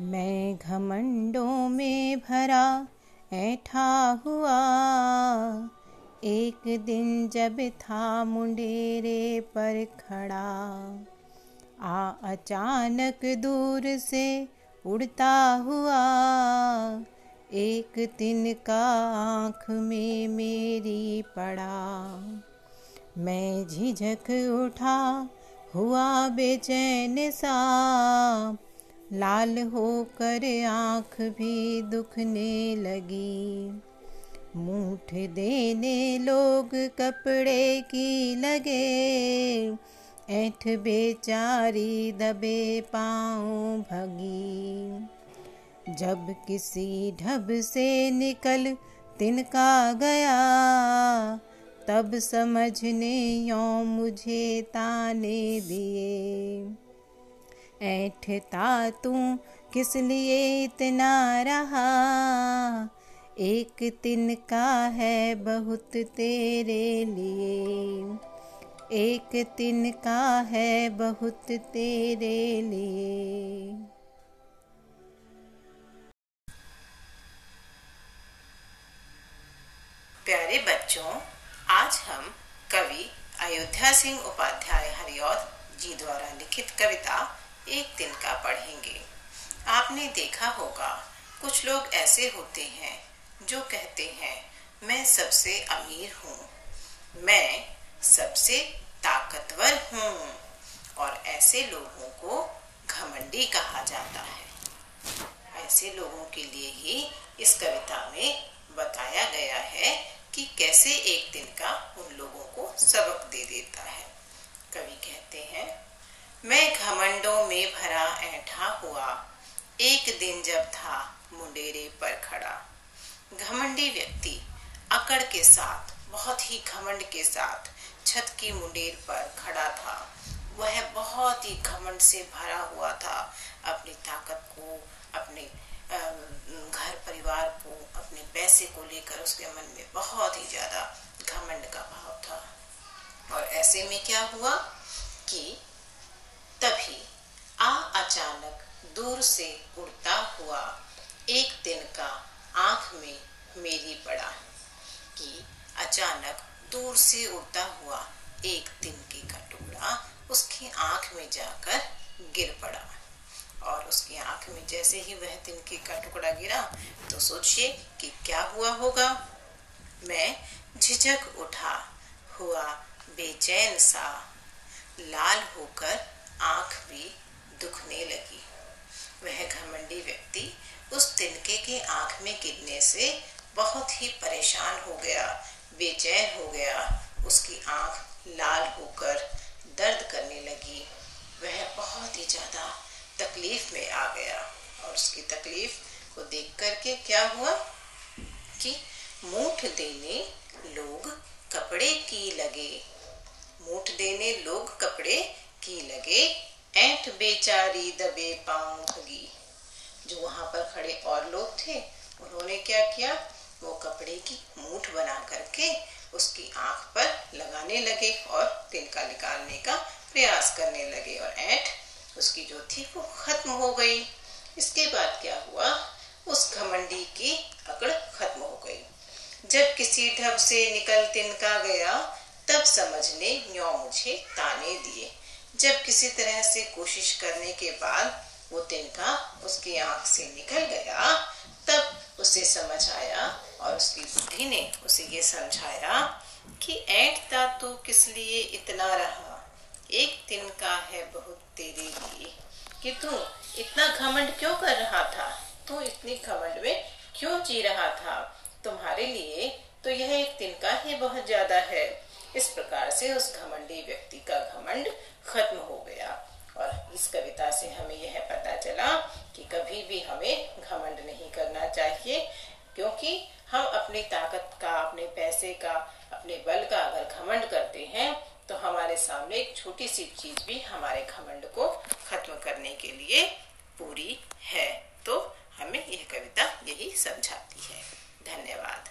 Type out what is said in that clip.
घमंडों में भरा ऐठा हुआ। एक दिन जब था मुंडेरे पर खड़ा, आ अचानक दूर से उड़ता हुआ। एक दिन का आँख में मेरी पड़ा। मैं झिझक उठा, हुआ बेचैन सा। लाल होकर आँख भी दुखने लगी। मूठ देने लोग कपड़े की लगे। ऐठ बेचारी दबे पाँव भगी। जब किसी ढब से निकल तिनका गया, तब समझने यो मुझे ताने दिए। ऐठता तू? किस लिए इतना रहा? एक तिनका है बहुत तेरे लिए। एक तिनका है बहुत तेरे लिए। प्यारे बच्चों, आज हम कवि अयोध्या सिंह उपाध्याय हरिऔध जी द्वारा लिखित कविता एक दिन का पढ़ेंगे। आपने देखा होगा, कुछ लोग ऐसे होते हैं जो कहते हैं, मैं सबसे अमीर हूँ। मैं सबसे ताकतवर हूँ। और ऐसे लोगों को घमंडी कहा जाता है। ऐसे लोगों के लिए ही इस कविता में बताया गया है कि कैसे एक दिन का उन लोगों को सबक दे देता है। कवि कहते हैं मैं घमंडों में भरा ऐठा हुआ। एक दिन जब था, मुंडेरे पर खड़ा। घमंडी व्यक्ति, अकड़ के साथ, बहुत ही घमंड के साथ छत की मुंडेर पर खड़ा था। वह बहुत ही घमंड से भरा हुआ था। अपनी ताकत को, अपने घर परिवार को, अपने पैसे को लेकर उसके मन में बहुत ही ज़्यादा घमंड का भाव था। और ऐसे में क्या हुआ कि तभी आ अचानक दूर से उड़ता हुआ एक दिन का आँख में मेरी पड़ा कि अचानक दूर से उड़ता हुआ एक तिनके का टुकड़ा उसकी आँख में जाकर गिर पड़ा। और उसकी आँख में जैसे ही वह तिनके का टुकड़ा गिरा तो सोचिए कि क्या हुआ होगा। मैं झिझक उठा, हुआ बेचैन सा, लाल होकर आँख भी दुखने लगी। वह घमंडी व्यक्ति उस तिनके के आँख में गिरने से बहुत ही परेशान हो गया, बेचैन हो गया। उसकी आँख लाल होकर दर्द करने लगी। वह बहुत ही ज़्यादा तकलीफ़ में आ गया और उसकी तकलीफ़ को देख करके क्या हुआ कि मूठ देने लोग कपड़े की लगे। मूठ देने लोग कपड़े की लगे, ऐठ बेचारी दबे पाँव भगी जो वहाँ पर खड़े और लोग थे, उन्होंने क्या किया? वो कपड़े की मूठ बना करके उसकी आँख पर लगाने लगे और तिनका निकालने का प्रयास करने लगे और ऐठ उसकी जो थी वो खत्म हो गई। इसके बाद क्या हुआ? उस घमंडी की अकड़ खत्म हो गई। जब किसी ढब से निकल तिनका गया, तब समझने न्यो मुझे ताने दिए। जब किसी तरह से कोशिश करने के बाद वो तिनका उसकी आँख से निकल गया, तब उसे समझ आया और उसकी बुद्धि ने उसे ये समझाया कि ऐठता तो किस लिए इतना रहा? एक दिन का है बहुत तेरे लिए कि तू इतना घमंड क्यों कर रहा था? तू इतनी घमंड में क्यों जी रहा था? तुम्हारे लिए तो यह एक दिन का ही बहुत ज़्यादा है। इस प्रकार से उस घमंडी व्यक्ति का घमंड खत्म हो गया। और इस कविता से हमें यह पता चला कि कभी भी हमें घमंड नहीं करना चाहिए, क्योंकि हम अपनी ताकत का, अपने पैसे का, अपने बल का अगर घमंड करते हैं तो हमारे सामने एक छोटी सी चीज़ भी हमारे घमंड को खत्म करने के लिए पूरी है। तो हमें यह कविता यही समझाती है। धन्यवाद।